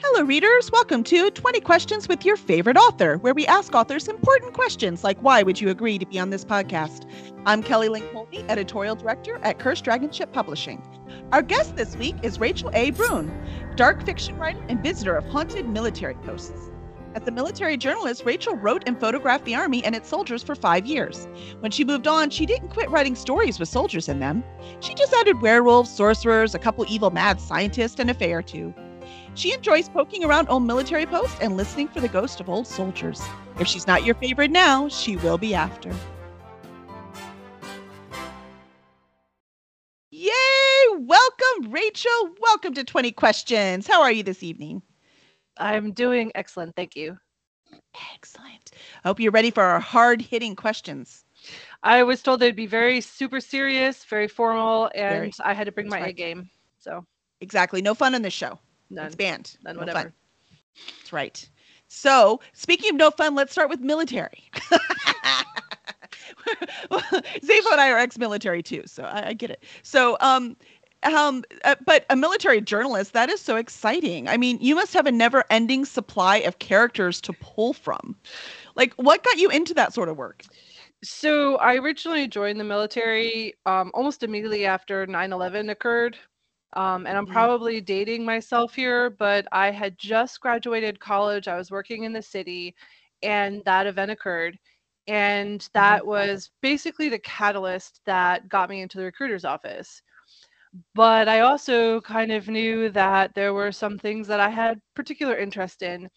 Hello, readers. Welcome to 20 Questions with Your Favorite Author, where we ask authors important questions like why would you agree to be on this podcast? I'm Kelly Lynn Colby, editorial director at Cursed Dragon Ship Publishing. Our guest this week is Rachel A. Brune, dark fiction writer and visitor of haunted military posts. As a military journalist, Rachel wrote and photographed the Army and its soldiers for five years. When she moved on, she didn't quit writing stories with soldiers in them. She just added werewolves, sorcerers, a couple evil mad scientists, and a fae or two. She enjoys poking around old military posts and listening for the ghost of old soldiers. If she's not your favorite now, she will be after. Yay! Welcome, Rachel. Welcome to 20 Questions. How are you this evening? I'm doing excellent. Thank you. Excellent. I hope you're ready for our hard hitting questions. I was told they'd be very super serious, very formal, and Very. I had to bring my A game. So Exactly. No fun on this show. None. It's banned. None, No whatever. fun. That's right. So, speaking of no fun, let's start with military. Zafo and I are ex-military too, so I, I get it. So, um, um, uh, but a military journalist, that is so exciting. I mean, you must have a never-ending supply of characters to pull from. Like, what got you into that sort of work? So I originally joined the military um, almost immediately after 9/11 occurred. Um, and I'm Mhm. probably dating myself here, but I had just graduated college. I was working in the city, and that event occurred. And that was basically the catalyst that got me into the recruiter's office. But I also kind of knew that there were some things that I had particular interest in.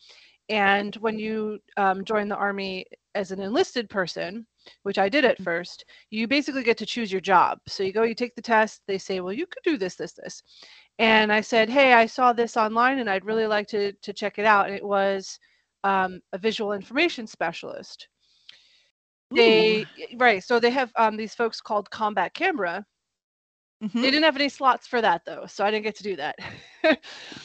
And when you um, join the Army as an enlisted person, which I did at first, you basically get to choose your job. So you go, you take the test, they say, well, you could do this, this, this. And I said, hey, I saw this online and I'd really like to, to check it out. And it was um, a visual information specialist. They, right. So they have um, these folks called Combat Camera. Mhm. They didn't have any slots for that though, so I didn't get to do that.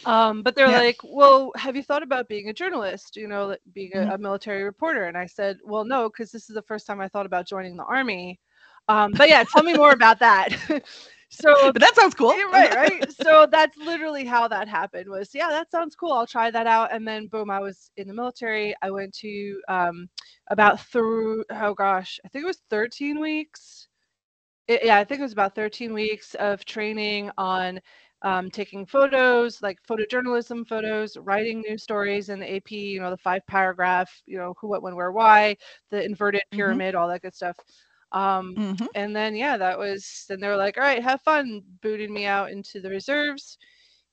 um, but they're Yeah. like, "Well, have you thought about being a journalist? You know, like being a, Mhm. a military reporter?" And I said, "Well, no, because this is the first time I thought about joining the army." Um, but yeah, tell me more about that. so but that sounds cool. right, right. So that's literally how that happened. Was yeah, that sounds cool. I'll try that out. And then boom, I was in the military. I went to um, about through oh gosh, I think it was 13 weeks. It- yeah, I think it was about 13 weeks of training on um, taking photos, like photojournalism photos, writing news stories in the AP. You know, the five paragraph. You know, who, what, when, where, why, the inverted Mhm. pyramid, all that good stuff. Um, Mhm. and then yeah that was then they were like all right have fun booted me out into the reserves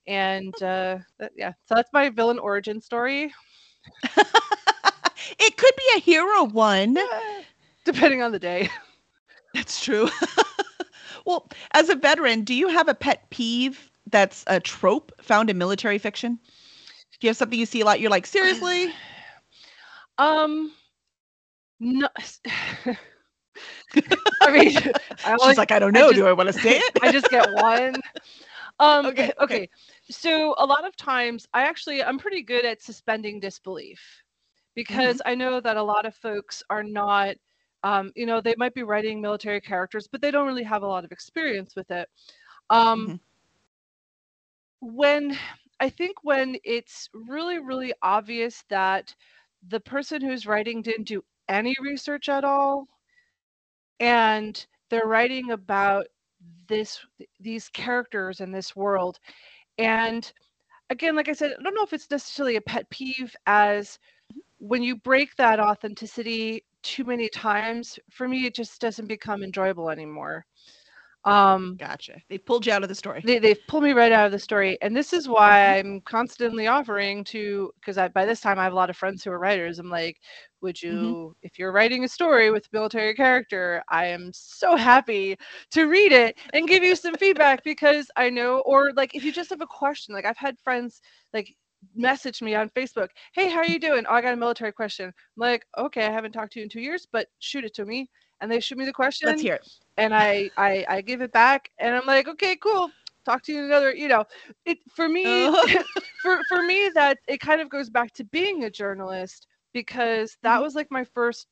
and uh that, yeah so that's my villain origin story it could be a hero one. depending on the day That's true. well, as a veteran, do you have a pet peeve that's a trope found in military fiction? Do you have something you see a lot? You're like, seriously? um no i mean I, She's like, I don't know. just- do I want to say it? I just get one um Okay, okay, okay. so a lot of times i actually i'm pretty good at suspending disbelief because i know that a lot of folks are not um, you know they might be writing military characters but they don't really have a lot of experience with it um, Mhm. when i think when it's really really obvious that the person who's writing didn't do any research at all and they're writing about this these characters in this world and again like i said i don't know if it's necessarily a pet peeve as when you break that authenticity too many times for me it just doesn't become enjoyable anymore um Gotcha. They pulled you out of the story. they, they've pulled me right out of the story and this is why i'm constantly offering to because i by this time i have a lot of friends who are writers i'm like would you if you're writing a story with a military character i am so happy to read it and give you some feedback because i know or like if you just have a question like i've had friends like message me on facebook hey how are you doing oh i got a military question i'm like okay i haven't talked to you in two years but shoot it to me and they shoot me the question Let's hear it. and I, I I give it back and I'm like, okay, cool. Talk to you in another, you know. It for me Uh-huh. for for me that it kind of goes back to being a journalist because that Mhm. was like my first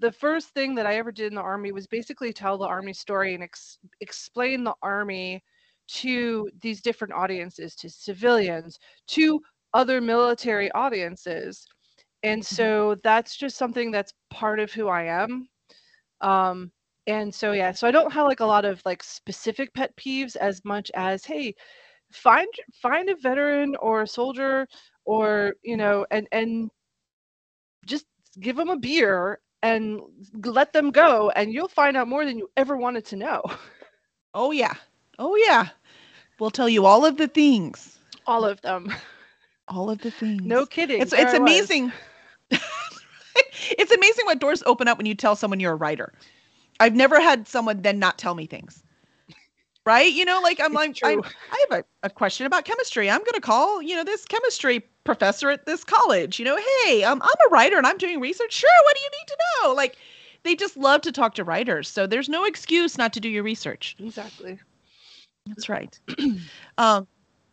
the first thing that I ever did in the army was basically tell the army story and ex- explain the army to these different audiences, to civilians, to other military audiences. And Mm-hmm. so that's just something that's part of who I am. Um, and so yeah, so I don't have like a lot of like specific pet peeves as much as hey, find find a veteran or a soldier or you know and and just give them a beer and let them go and you'll find out more than you ever wanted to know. Oh yeah. Oh yeah. We'll tell you all of the things. All of them. All of the things. No kidding. It's there it's I amazing. it's amazing what doors open up when you tell someone you're a writer. I've never had someone then not tell me things. Right? You know, like I'm like I. I have a, a question about chemistry. I'm gonna call, you know, this chemistry professor at this college. You know, hey, um, I'm a writer and I'm doing research. Sure, what do you need to know? Like they just love to talk to writers. So there's no excuse not to do your research. Exactly. That's right. um,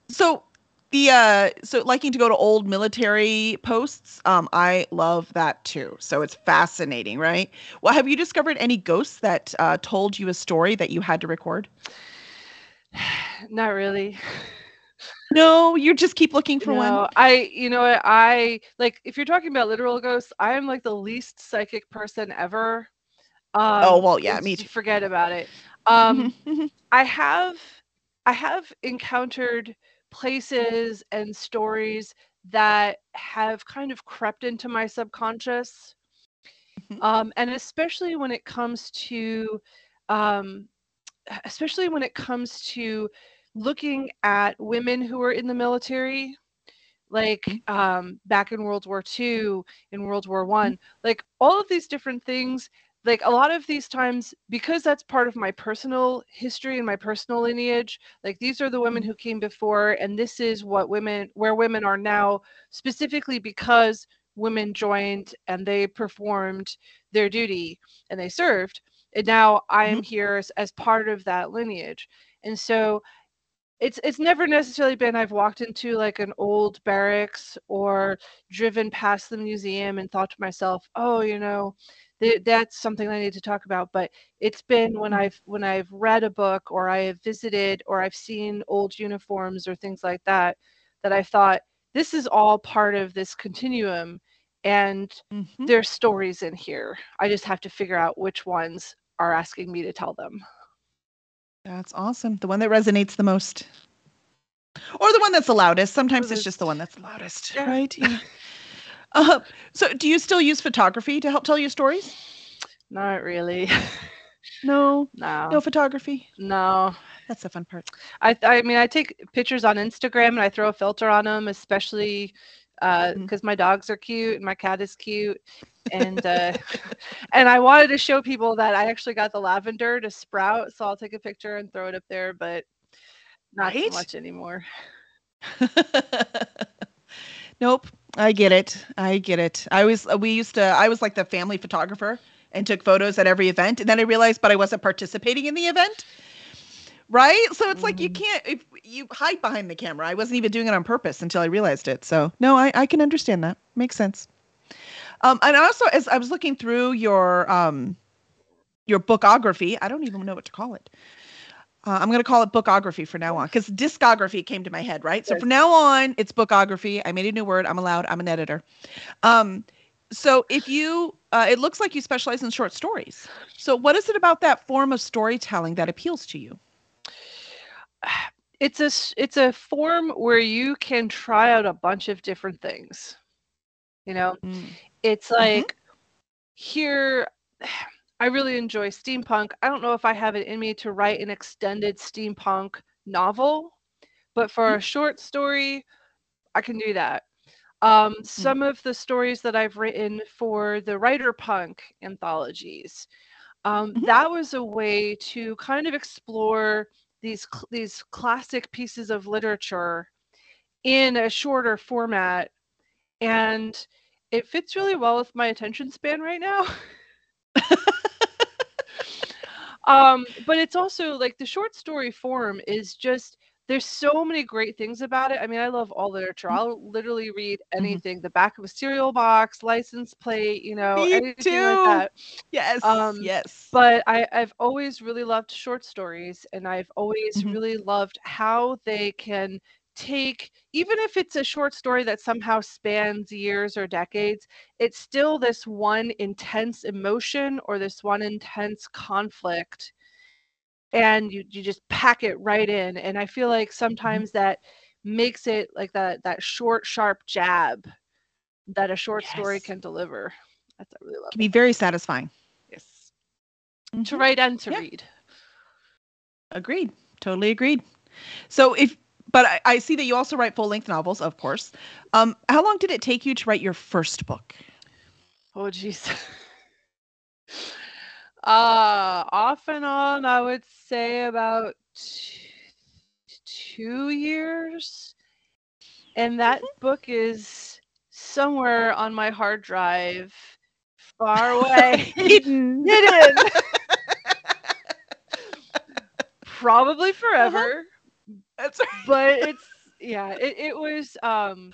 so the uh, so liking to go to old military posts, um, I love that too. So it's fascinating, right? Well, have you discovered any ghosts that uh, told you a story that you had to record? Not really. No, you just keep looking for one. I, you know, I like if you're talking about literal ghosts, I am like the least psychic person ever. Um, Oh, well, yeah, me too. Forget about it. Um. I have, I have encountered places and stories that have kind of crept into my subconscious, Mhm. um, and especially when it comes to, um, especially when it comes to looking at women who are in the military like Mhm. um, back in world war ii in world war one like all of these different things like a lot of these times because that's part of my personal history and my personal lineage like these are the women mm-hmm. who came before and this is what women where women are now specifically because women joined and they performed their duty and they served and now i am mm-hmm. here as, as part of that lineage. And so it's it's never necessarily been I've walked into like an old barracks or driven past the museum and thought to myself, oh, you know, th- that's something I need to talk about. But it's been when I've when I've read a book or I have visited or I've seen old uniforms or things like that that I thought this is all part of this continuum and Mhm. there's stories in here. I just have to figure out which ones are asking me to tell them. That's awesome. The one that resonates the most. Or the one that's the loudest. Sometimes it's just the one that's the loudest, Yeah. right? Yeah. Uh, so do you still use photography to help tell your stories? Not really. No. no. No photography. No. That's the fun part. I I mean I take pictures on Instagram and I throw a filter on them, especially Because my dogs are cute and my cat is cute, and uh, and I wanted to show people that I actually got the lavender to sprout, so I'll take a picture and throw it up there, but not Right? so much anymore. nope. I get it. I get it. I was uh, we used to I was like the family photographer and took photos at every event and then I realized but I wasn't participating in the event. Right? So it's like you Mhm. can't if you hide behind the camera. I wasn't even doing it on purpose until I realized it. So no, I, I can understand that. Makes sense. Um and also as I was looking through your um your bookography, I don't even know what to call it. Uh, I'm going to call it bookography for now on because discography came to my head, right? So Yes. from now on, it's bookography. I made a new word. I'm allowed. I'm an editor. Um, so if you, uh, it looks like you specialize in short stories. So what is it about that form of storytelling that appeals to you? It's a it's a form where you can try out a bunch of different things. You know, it's like here i really enjoy steampunk. I don't know if i have it in me to write an extended steampunk novel but for a short story i can do that. Um, some of the stories that i've written for the writer punk anthologies um, Mhm. that was a way to kind of explore these these classic pieces of literature in a shorter format and it fits really well with my attention span right now. um, but it's also like the short story form is just there's so many great things about it. I mean, I love all literature. I'll literally read anything, the back of a cereal box, license plate, you know, Me anything too. like that. Yes. Um, yes. But I, I've always really loved short stories, and I've always Mhm. really loved how they can take even if it's a short story that somehow spans years or decades it's still this one intense emotion or this one intense conflict and you, you just pack it right in and i feel like Mm-hmm. sometimes that makes it like that that short sharp jab that a short story can deliver that's i really love Can be very satisfying. yes to Mhm. write and to Yeah. read Agreed. Totally agreed. So if but I, I see that you also write full length novels, of course. Um, how long did it take you to write your first book? Oh jeez. uh off and on I would say about t- two years. And that book is somewhere on my hard drive, far away, Hidden. hidden. Probably forever. That's right. but it's yeah it, it was um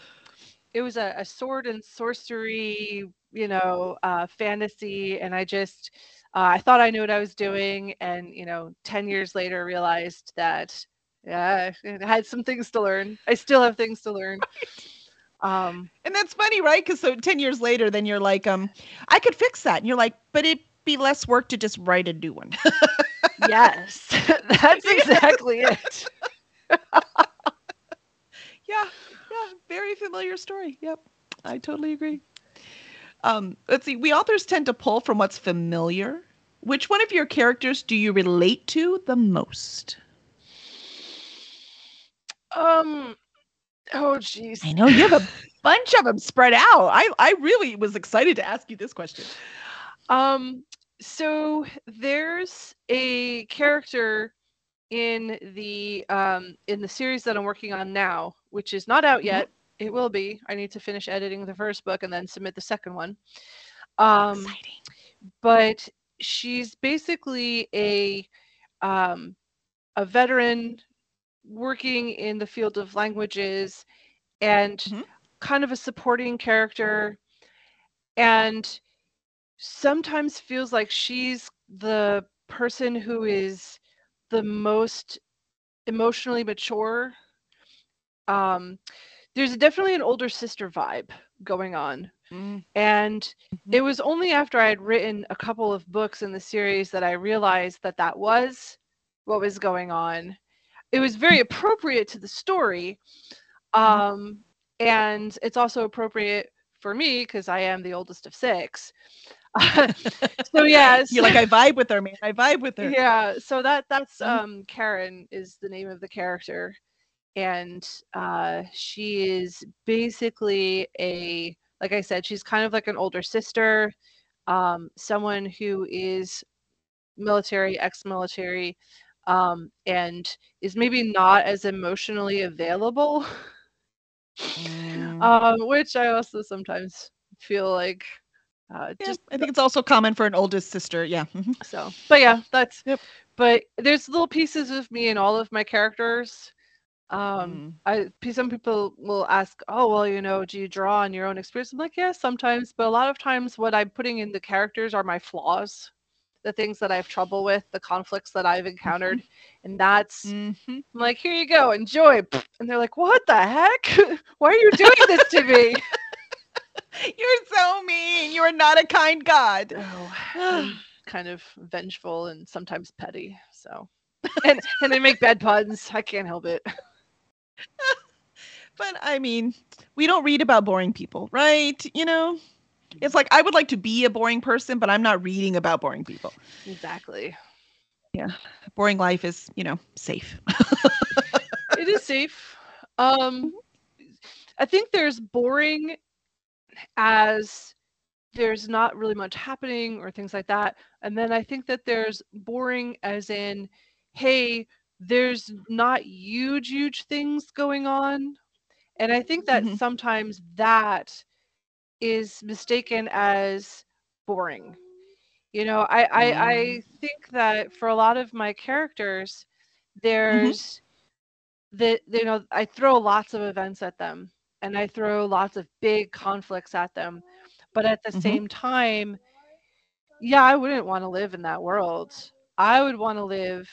it was a, a sword and sorcery you know uh fantasy and i just uh, i thought i knew what i was doing and you know 10 years later realized that yeah i had some things to learn. I still have things to learn. Um And that's funny, right? Because so ten years later, then you're like, um, I could fix that, and you're like, but it'd be less work to just write a new one. yes. That's exactly it. Yeah, yeah, very familiar story. Yep, I totally agree. Um, let's see. We authors tend to pull from what's familiar. Which one of your characters do you relate to the most? um oh jeez I know you have a bunch of them spread out. I I really was excited to ask you this question. Um, so there's a character in the um in the series that I'm working on now, which is not out Mhm. yet. It will be. I need to finish editing the first book and then submit the second one. Um, Exciting. but she's basically a um a veteran working in the field of languages and Mhm. kind of a supporting character and sometimes feels like she's the person who is the most emotionally mature um there's definitely an older sister vibe going on Mm, and Mhm. it was only after I had written a couple of books in the series that I realized that that was what was going on. It was very appropriate to the story. Um, and it's also appropriate for me because I am the oldest of six. so, yes. You're like I vibe with her, man. I vibe with her. yeah so that that's Mhm. um karen is the name of the character and uh she is basically a like i said she's kind of like an older sister um someone who is military ex-military um and is maybe not as emotionally available Mm. um which i also sometimes feel like uh Yeah, just I think it's also common for an oldest sister. Yeah. mhm. So, but yeah, that's. Yep. But there's little pieces of me in all of my characters. Um, Mm. I some people will ask, oh well, you know, do you draw on your own experience? I'm like, yeah, sometimes, but a lot of times, what I'm putting in the characters are my flaws, the things that I have trouble with, the conflicts that I've encountered, and that's Mhm. I'm like, here you go, enjoy. And they're like, what the heck? Why are you doing this to me? You're so mean. You are not a kind God. Oh, kind of vengeful and sometimes petty. So, and and I make bad puns. I can't help it. But I mean, we don't read about boring people, right? You know, it's like I would like to be a boring person, but I'm not reading about boring people. Exactly. Yeah. Boring life is, you know, safe. It is safe. Um, I think there's boring as there's not really much happening or things like that. And then I think that there's boring as in, hey, there's not huge, huge things going on. And I think that Mhm. sometimes that is mistaken as boring. You know, I, I, I think that for a lot of my characters, there's that you know I throw lots of events at them and I throw lots of big conflicts at them, but at the Mhm. same time, yeah, I wouldn't want to live in that world. I would want to live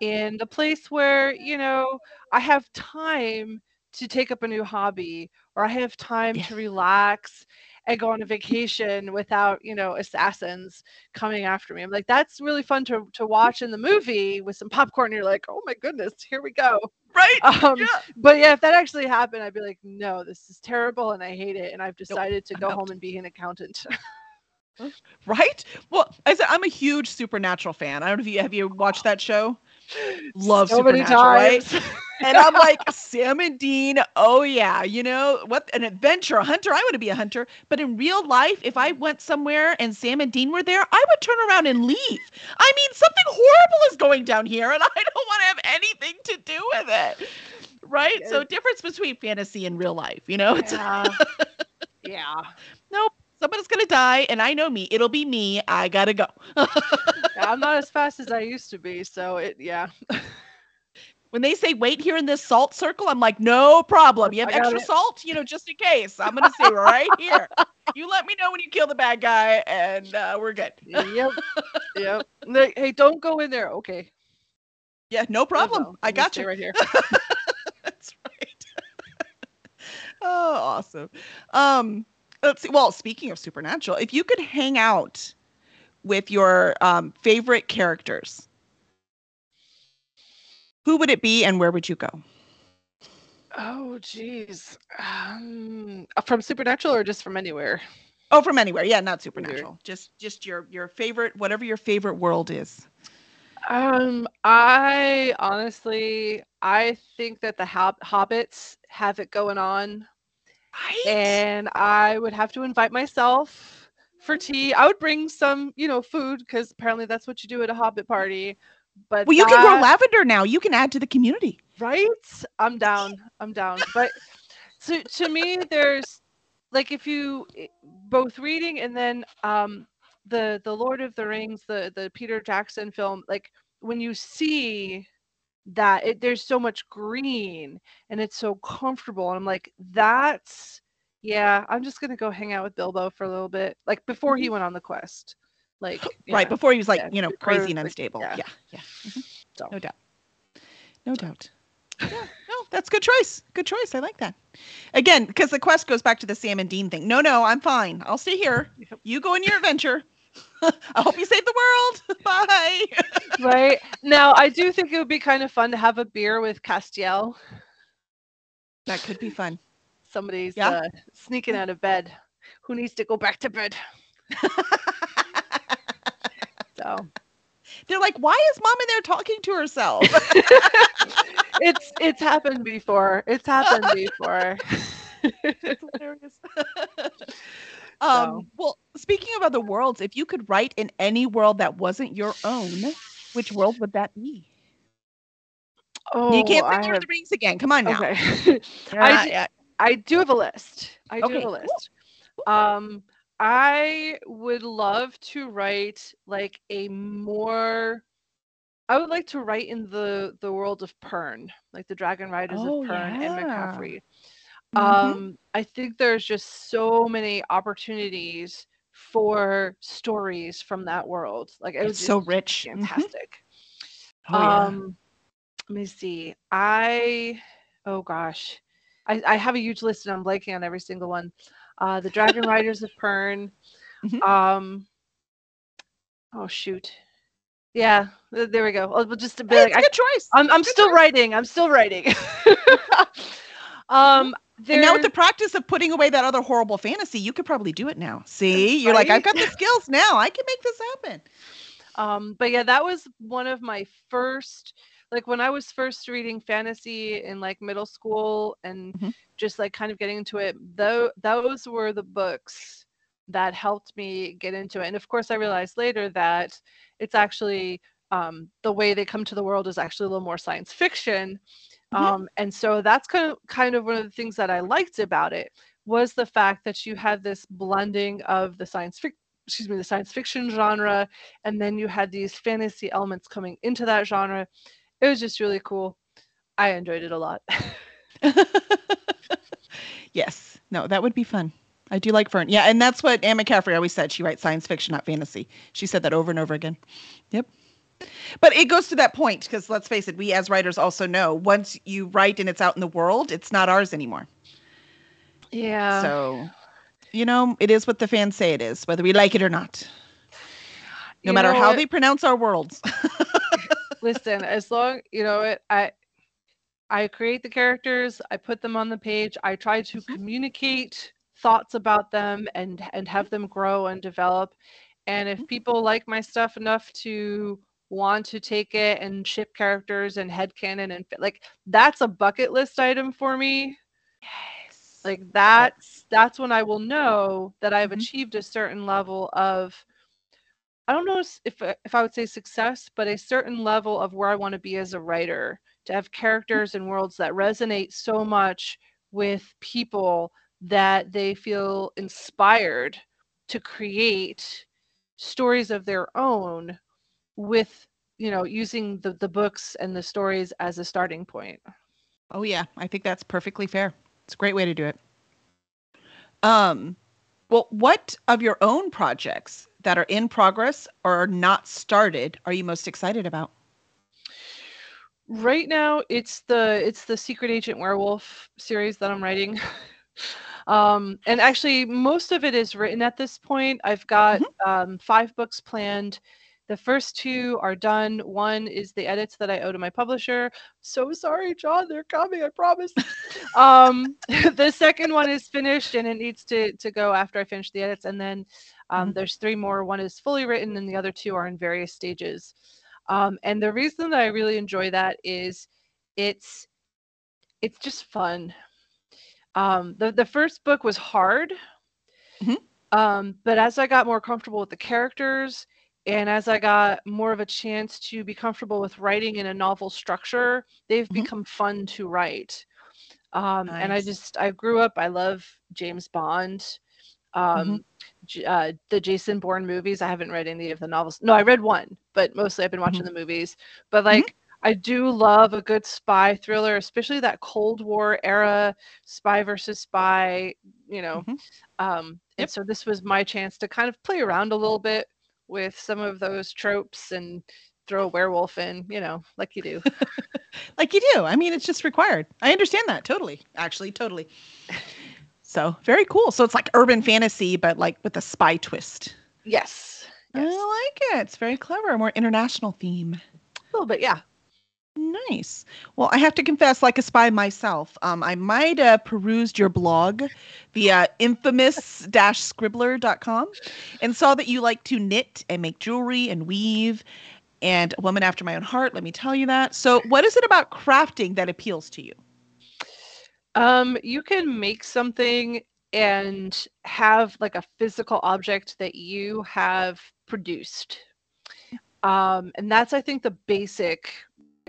in the place where you know I have time to take up a new hobby or I have time Yeah. to relax and go on a vacation without, you know, assassins coming after me. I'm like, that's really fun to to watch in the movie with some popcorn. You're like, oh my goodness, here we go. Right? Um, yeah. but yeah, if that actually happened, I'd be like, no, this is terrible and I hate it. And I've decided to I'm go home and be an accountant. Right? Well, I said I'm a huge Supernatural fan. I don't know if you have you watched that show. Love so many Supernatural, right? times. And I'm like, Sam and Dean, oh yeah, you know what? An adventure, a hunter. I want to be a hunter. But in real life, if I went somewhere and Sam and Dean were there, I would turn around and leave. I mean, something horrible is going down here, and I don't want to have anything to do with it. Right? So, difference between fantasy and real life, you know? It's yeah. yeah. nope. Somebody's gonna die, and I know me. It'll be me. I gotta go. I'm not as fast as I used to be, so it yeah. when they say wait here in this salt circle, I'm like, no problem. You have extra it. salt, you know, just in case. I'm gonna say right here. You let me know when you kill the bad guy, and uh, we're good. yep. Yep. Hey, don't go in there. Okay. Yeah, no problem. will. I I'm got you. right here. That's right. oh, awesome. Um, let's see. Well, speaking of supernatural, if you could hang out with your um, favorite characters, who would it be, and where would you go? Oh, geez. Um, from Supernatural or just from anywhere? Oh, from anywhere. Yeah, not supernatural. Just just your your favorite, whatever your favorite world is. Um, I honestly, I think that the Hob- hobbits have it going on, Right? and I would have to invite myself for tea. I would bring some, you know, food because apparently that's what you do at a hobbit party. But well, you can grow lavender now. You can add to the community. right i'm down i'm down but to, to me there's like if you both reading and then um the the lord of the rings the the peter jackson film like when you see that it, there's so much green and it's so comfortable and i'm like that's yeah i'm just gonna go hang out with bilbo for a little bit like before he went on the quest like Right yeah, before he was like, yeah, you know, before crazy and like- unstable. yeah. yeah, yeah. mhm, so. No doubt. No doubt. Yeah, no, that's good choice. Good choice. I like that. Again, because the quest goes back to the Sam and Dean thing. No, no, I'm fine. I'll stay here. You go on your adventure. I hope you save the world. Bye. right now i do think it would be kind of fun to have a beer with castiel That could be fun. somebody's Yeah. uh, sneaking out of bed who needs to go back to bed so They're like, why is mom in there talking to herself? it's it's happened before it's happened before That's hilarious. um, well, speaking of other worlds, if you could write in any world that wasn't your own, which world would that be? oh you can't I say Lord of the Rings again. Come on now. okay Yeah, do- I do have a list. I do Okay, have a cool. list. Um, I would love to write like a more. I would like to write in the the world of Pern, like the Dragon Riders Oh, of Pern and yeah. McCaffrey. Mhm. Um, I think there's just so many opportunities for stories from that world. Like it was it's so rich. Mhm. fantastic. Oh, yeah. Um, let me see. I oh gosh, I, I have a huge list and I'm blanking on every single one. Uh, the Dragon Riders of Pern. Mhm. Um. Oh shoot. Yeah, there we go. I'll just be Hey, like, I, choice. I'm I'm still choice. writing. I'm still writing. um. And now with the practice of putting away that other horrible fantasy, you could probably do it now. See, you're like, I've got the skills now. I can make this happen. Um, but yeah, that was one of my first, like when I was first reading fantasy in like middle school and Mhm. just like kind of getting into it. Though those were the books that helped me get into it. And of course, I realized later that it's actually um, the way they come to the world is actually a little more science fiction. Mhm. Um, and so that's kind of kind of one of the things that I liked about it was the fact that you had this blending of the science fiction excuse me the science fiction genre and then you had these fantasy elements coming into that genre it was just really cool i enjoyed it a lot yes. No, that would be fun. I do like Pern. Yeah, and that's what Anne McCaffrey always said. She writes science fiction, not fantasy. She said that over and over again. Yep. But it goes to that point because let's face it, we as writers also know once you write and it's out in the world, it's not ours anymore. Yeah. So, you know, it is what the fans say it is, whether we like it or not. No You matter how what? they pronounce our worlds. listen as long you know it i i create the characters i put them on the page i try to Mhm. communicate thoughts about them and and have them grow and develop and if Mhm. people like my stuff enough to want to take it and ship characters and head headcanon and like that's a bucket list item for me yes. like that's that's when i will know that i've Mhm. achieved a certain level of i don't know if if i would say success but a certain level of where i want to be as a writer to have characters and worlds that resonate so much with people that they feel inspired to create stories of their own with you know using the, the books and the stories as a starting point Oh yeah, I think that's perfectly fair. It's a great way to do it. Um, well, what of your own projects that are in progress or are not started are you most excited about? Right now, it's the it's the Secret Agent Werewolf series that I'm writing. um, and actually, most of it is written at this point. I've got um, five books planned. The first two are done. One is the edits that I owe to my publisher. So sorry, John, they're coming. I promise. um, the second one is finished, and it needs to to go after I finish the edits. And then um, Mhm. there's three more. One is fully written, and the other two are in various stages. Um, and the reason that I really enjoy that is it's it's just fun. Um, the the first book was hard, Mhm. um, but as I got more comfortable with the characters and as I got more of a chance to be comfortable with writing in a novel structure, they've Mhm. become fun to write. Um, And I just I grew up. I love James Bond. Um, J- uh, the Jason Bourne movies. I haven't read any of the novels. No, I read one, but mostly I've been watching the movies. But like, I do love a good spy thriller, especially that Cold War era spy versus spy. You know, Mhm. um, Yep. and so this was my chance to kind of play around a little bit with some of those tropes and throw a werewolf in. You know, like you do. Like you do. I mean, it's just required. I understand that totally. Actually, totally. So very cool. So it's like urban fantasy, but like with a spy twist. yes. I like it. It's very clever. A more international theme. A little bit. Yeah. Nice. Well, I have to confess, like a spy myself, um, I might have perused your blog via infamous-scribbler.com and saw that you like to knit and make jewelry and weave and a woman after my own heart, let me tell you that. So what is it about crafting that appeals to you? Um, you can make something and have like a physical object that you have produced. Um, and that's I think the basic,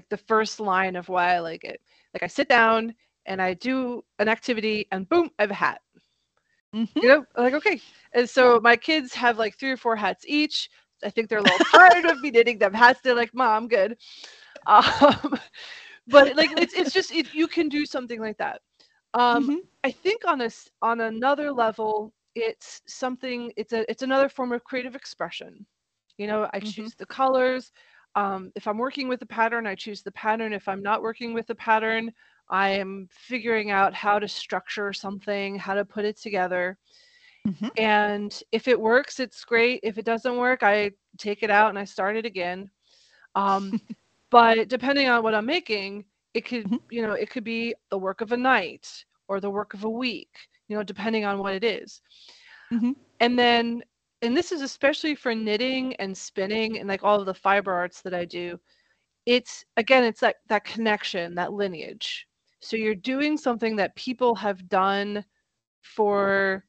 the first line of why I like it. Like I sit down and I do an activity and boom, I have a hat. Mhm. You know, like okay. And so my kids have like three or four hats each. I think they're a little tired of me knitting them hats. They're like, "Mom, good." Um, but like it's it's just if you can do something like that. Um, Mhm. I think on a on another level, it's something. It's a it's another form of creative expression. You know, I Mhm. choose the colors. Um, if I'm working with a pattern, I choose the pattern. If I'm not working with a pattern, I am figuring out how to structure something, how to put it together. Mhm. And if it works, it's great. If it doesn't work, I take it out and I start it again. Um, but depending on what I'm making, it could, Mhm. you know, it could be the work of a night or the work of a week, you know, depending on what it is. Mhm. And then, and this is especially for knitting and spinning and like all of the fiber arts that I do. It's again, it's that that connection, that lineage. So you're doing something that people have done for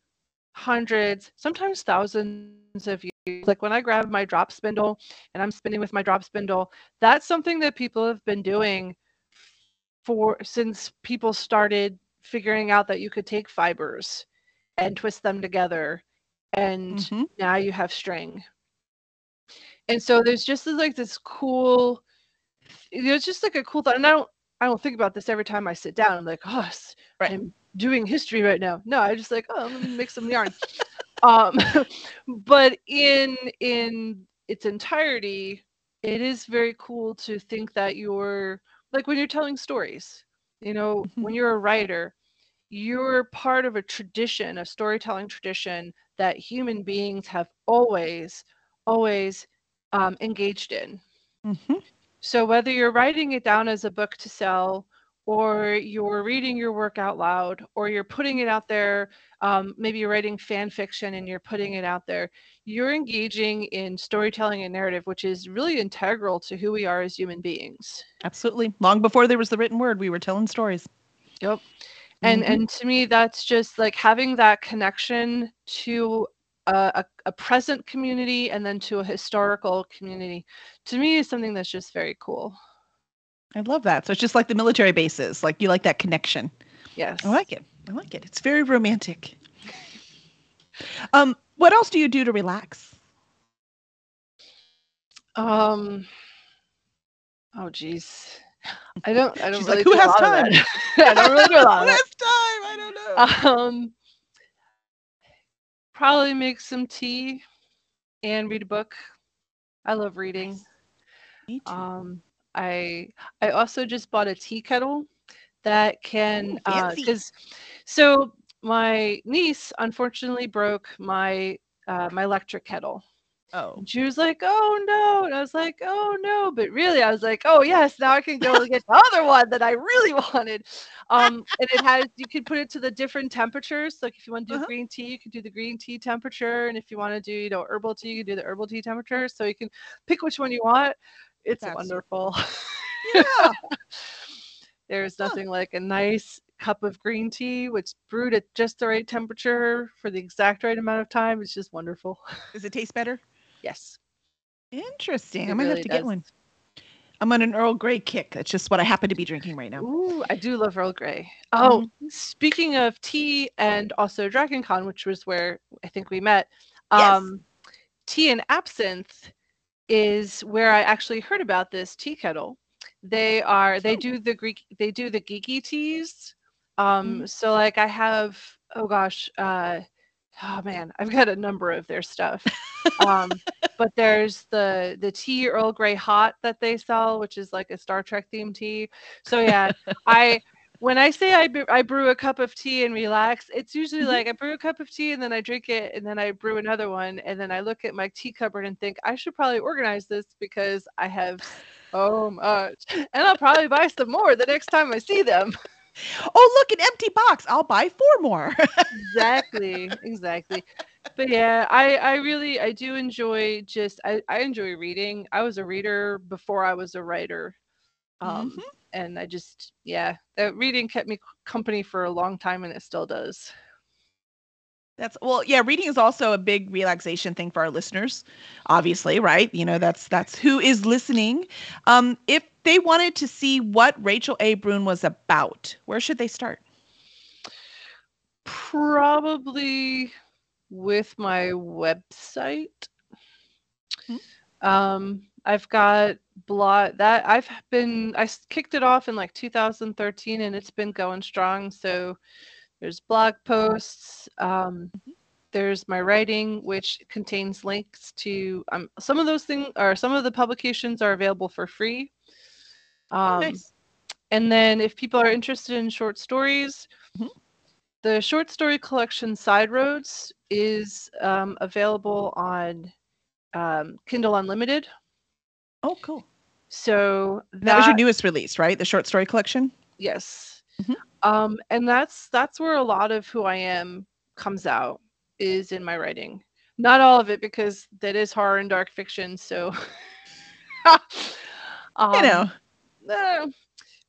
hundreds, sometimes thousands of years. Like when I grab my drop spindle and I'm spinning with my drop spindle, that's something that people have been doing for since people started figuring out that you could take fibers and twist them together and Mhm. now you have string. And so there's just like this cool there's just like a cool thought and I don't I don't think about this every time I sit down. I'm like, oh, Right. I'm doing history right now. No, I just like, oh, let me make some yarn. um, but in in its entirety, it is very cool to think that you're like when you're telling stories, you know, Mhm. when you're a writer, you're part of a tradition, a storytelling tradition that human beings have always, always um, engaged in. hmm So whether you're writing it down as a book to sell, or you're reading your work out loud, or you're putting it out there, um, maybe you're writing fan fiction and you're putting it out there, you're engaging in storytelling and narrative, which is really integral to who we are as human beings. Absolutely. Long before there was the written word, we were telling stories. Yep. And Mhm. and to me, that's just like having that connection to a, a, a present community and then to a historical community. To me, is something that's just very cool. I love that. So it's just like the military bases. Like you like that connection. Yes. I like it. I like it. It's very romantic. Um, what else do you do to relax? Um. Oh, geez. I don't. I don't She's really like, "Who has time?" I don't really do a lot of Last time, I don't know. Um. Probably make some tea, and read a book. I love reading. Me too. Um. I I also just bought a tea kettle that can because so my niece unfortunately broke my uh, my electric kettle oh, And she was like, "Oh no!" And I was like, "Oh no!" But really, I was like, "Oh yes!" Now I can go and get the other one that I really wanted. Um, and it has you can put it to the different temperatures. Like if you want to do Uh-huh. green tea, you can do the green tea temperature, and if you want to do you know herbal tea, you can do the herbal tea temperature. So you can pick which one you want. It's That's- wonderful. yeah. There's Huh. nothing like a nice cup of green tea, which brewed at just the right temperature for the exact right amount of time. It's just wonderful. Does it taste better? Yes. Interesting. It I might really have to get one. I'm on an Earl Grey kick. That's just what I happen to be drinking right now. Ooh, I do love Earl Grey. Oh, Mm-hmm. speaking of tea and also Dragon Con, which was where I think we met, Yes. um, tea and absinthe is where I actually heard about this tea kettle. They are they Oh. do the Greek they do the geeky teas. Um, Mhm. so like I have oh gosh, uh, oh man, I've got a number of their stuff. um, but there's the the tea Earl Grey hot that they sell, which is like a Star Trek themed tea. So yeah, I when I say I, I brew a cup of tea and relax, it's usually Mhm. like I brew a cup of tea and then I drink it and then I brew another one and then I look at my tea cupboard and think I should probably organize this because I have so much and I'll probably buy some more the next time I see them. Oh, look, an empty box. I'll buy four more. exactly exactly but yeah i i really i do enjoy just i i enjoy reading i was a reader before i was a writer um and i just yeah that reading kept me company for a long time and it still does That's well, yeah, reading is also a big relaxation thing for our listeners, obviously, right? You know, that's that's who is listening. Um, if they wanted to see what Rachel A. Brune was about, where should they start? probably with my website Hmm. um i've got blog that i've been I kicked it off in like 2013 and it's been going strong so there's blog posts um there's my writing which contains links to um, some of those things or some of the publications are available for free um, oh, nice. and then if people are interested in short stories, Mhm. the short story collection Side Roads is um, available on um, Kindle Unlimited. Oh, cool. So That, was your newest release, right? The short story collection. yes. Mhm. Um, and that's that's where a lot of who I am comes out is in my writing. Not all of it because that is horror and dark fiction. So um, you know, Eh,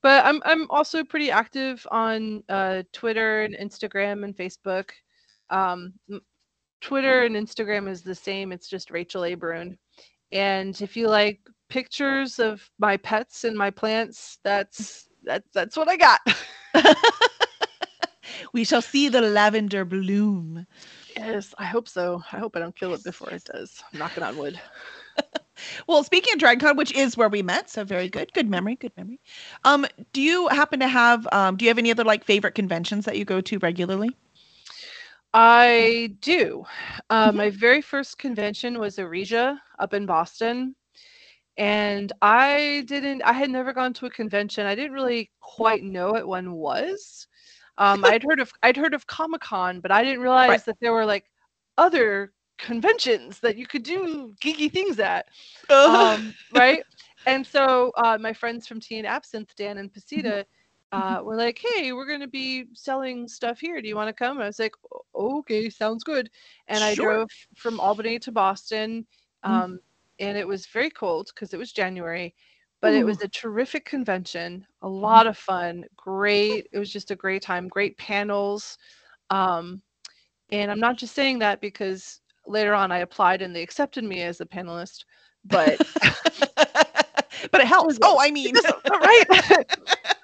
but I'm I'm also pretty active on uh, Twitter and Instagram and Facebook. Um, Twitter and Instagram is the same. It's just Rachel A. Brune. And if you like pictures of my pets and my plants, that's that's that's what I got. we shall see the lavender bloom. yes, I hope so. I hope I don't kill it before it does. I'm knocking on wood. Well, speaking of DragonCon, which is where we met, so very good, good memory, good memory. Um, do you happen to have um, do you have any other like favorite conventions that you go to regularly? I do. Uh, Mhm. My very first convention was Arisia up in Boston. And I didn't. I had never gone to a convention. I didn't really quite know what one was. Um, I'd heard of I'd heard of Comic Con, but I didn't realize Right. that there were like other conventions that you could do geeky things at. Uh-huh. Um, right? And so uh, my friends from Tea and Absinthe, Dan and Pasita, uh, were like, "Hey, we're going to be selling stuff here. Do you want to come?" I was like, "Okay, sounds good." And I Sure. drove from Albany to Boston, Mm. um, and it was very cold because it was January, but it was a terrific convention, a lot of fun, great. It was just a great time, great panels. Um, and I'm not just saying that because later on I applied and they accepted me as a panelist, but but it helps. Oh, I mean, right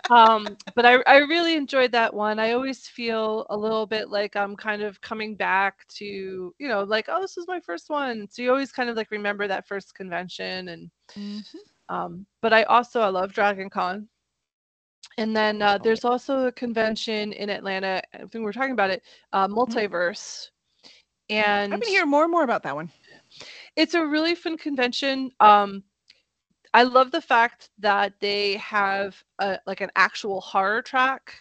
um but I, I really enjoyed that one. I always feel a little bit like i'm kind of coming back to you know like oh this is my first one. So you always kind of like remember that first convention and Mhm. um but i also i love dragon con. And then uh, Oh, there's also a convention in atlanta i think we we're talking about it uh, multiverse. And I've been hearing more and more about that one. it's a really fun convention. Um, I love the fact that they have a, like an actual horror track.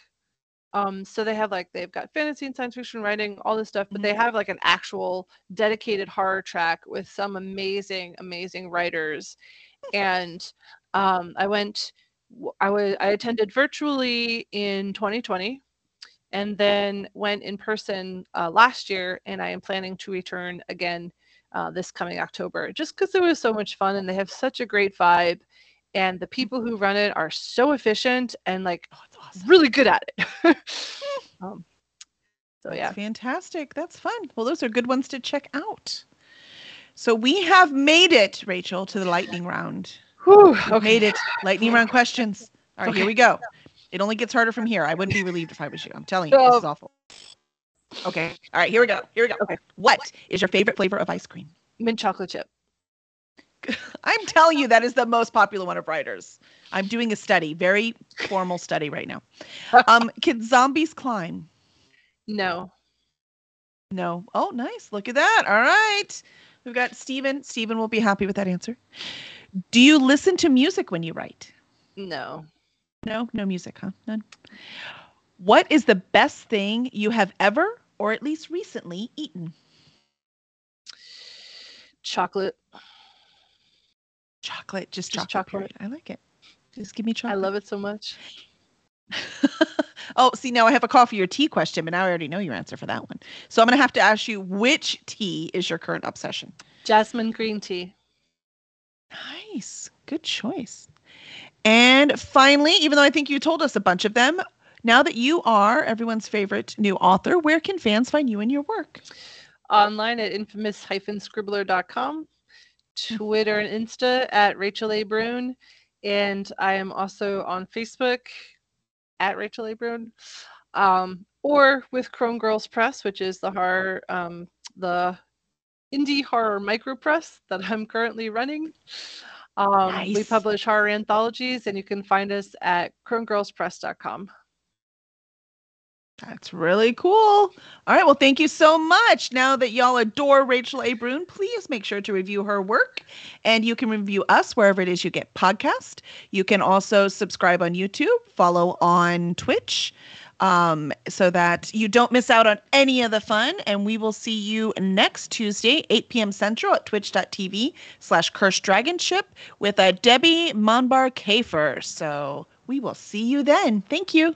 Um, so they have like they've got fantasy and science fiction writing, all this stuff, but they have like an actual dedicated horror track with some amazing, amazing writers. And um, I went, I was I attended virtually in 2020, and then went in person uh, last year, and I am planning to return again uh, this coming October, just because it was so much fun and they have such a great vibe. And the people who run it are so efficient and like Oh, awesome. really good at it. um, so That's yeah, fantastic. That's fun. Well, those are good ones to check out. So we have made it, Rachel, to the lightning round. Whew, okay. Made it. Lightning round questions. All right, here we go. It only gets harder from here. I wouldn't be relieved if I was you. I'm telling you, this is awful. Okay. All right, here we go. Here we go. Okay. What is your favorite flavor of ice cream? mint chocolate chip. I'm telling you, that is the most popular one of writers. I'm doing a study, very formal study right now. Um, can zombies climb? No, No. Oh, nice. Look at that. All right. We've got Stephen. Stephen will be happy with that answer. Do you listen to music when you write? no. No, no music, huh? None. What is the best thing you have ever, or at least recently, eaten? Chocolate. Chocolate, just, Just chocolate. chocolate. I like it. Just give me chocolate. I love it so much. oh, see, now I have a coffee or tea question, but now I already know your answer for that one. So I'm going to have to ask you which tea is your current obsession? Jasmine green tea. Nice. Good choice. And finally, even though I think you told us a bunch of them, now that you are everyone's favorite new author, where can fans find you and your work? Online at infamous-scribbler.com, Twitter and Insta at Rachel A. Brune, and I am also on Facebook at Rachel A. Brune, um, or with Crone Girls Press, which is the horror, um, the indie horror micro press that I'm currently running. Um, We publish horror anthologies, and you can find us at cronegirlspress.com. That's really cool. All right. Well, thank you so much. Now that y'all adore Rachel A. Brune, please make sure to review her work. And you can review us wherever it is you get podcast. You can also subscribe on YouTube, follow on Twitch, um, so that you don't miss out on any of the fun. And we will see you next Tuesday, 8 p.m. Central at twitch.tv slash cursed dragon ship with uh, Debbie Manber Kupfer. So we will see you then. Thank you.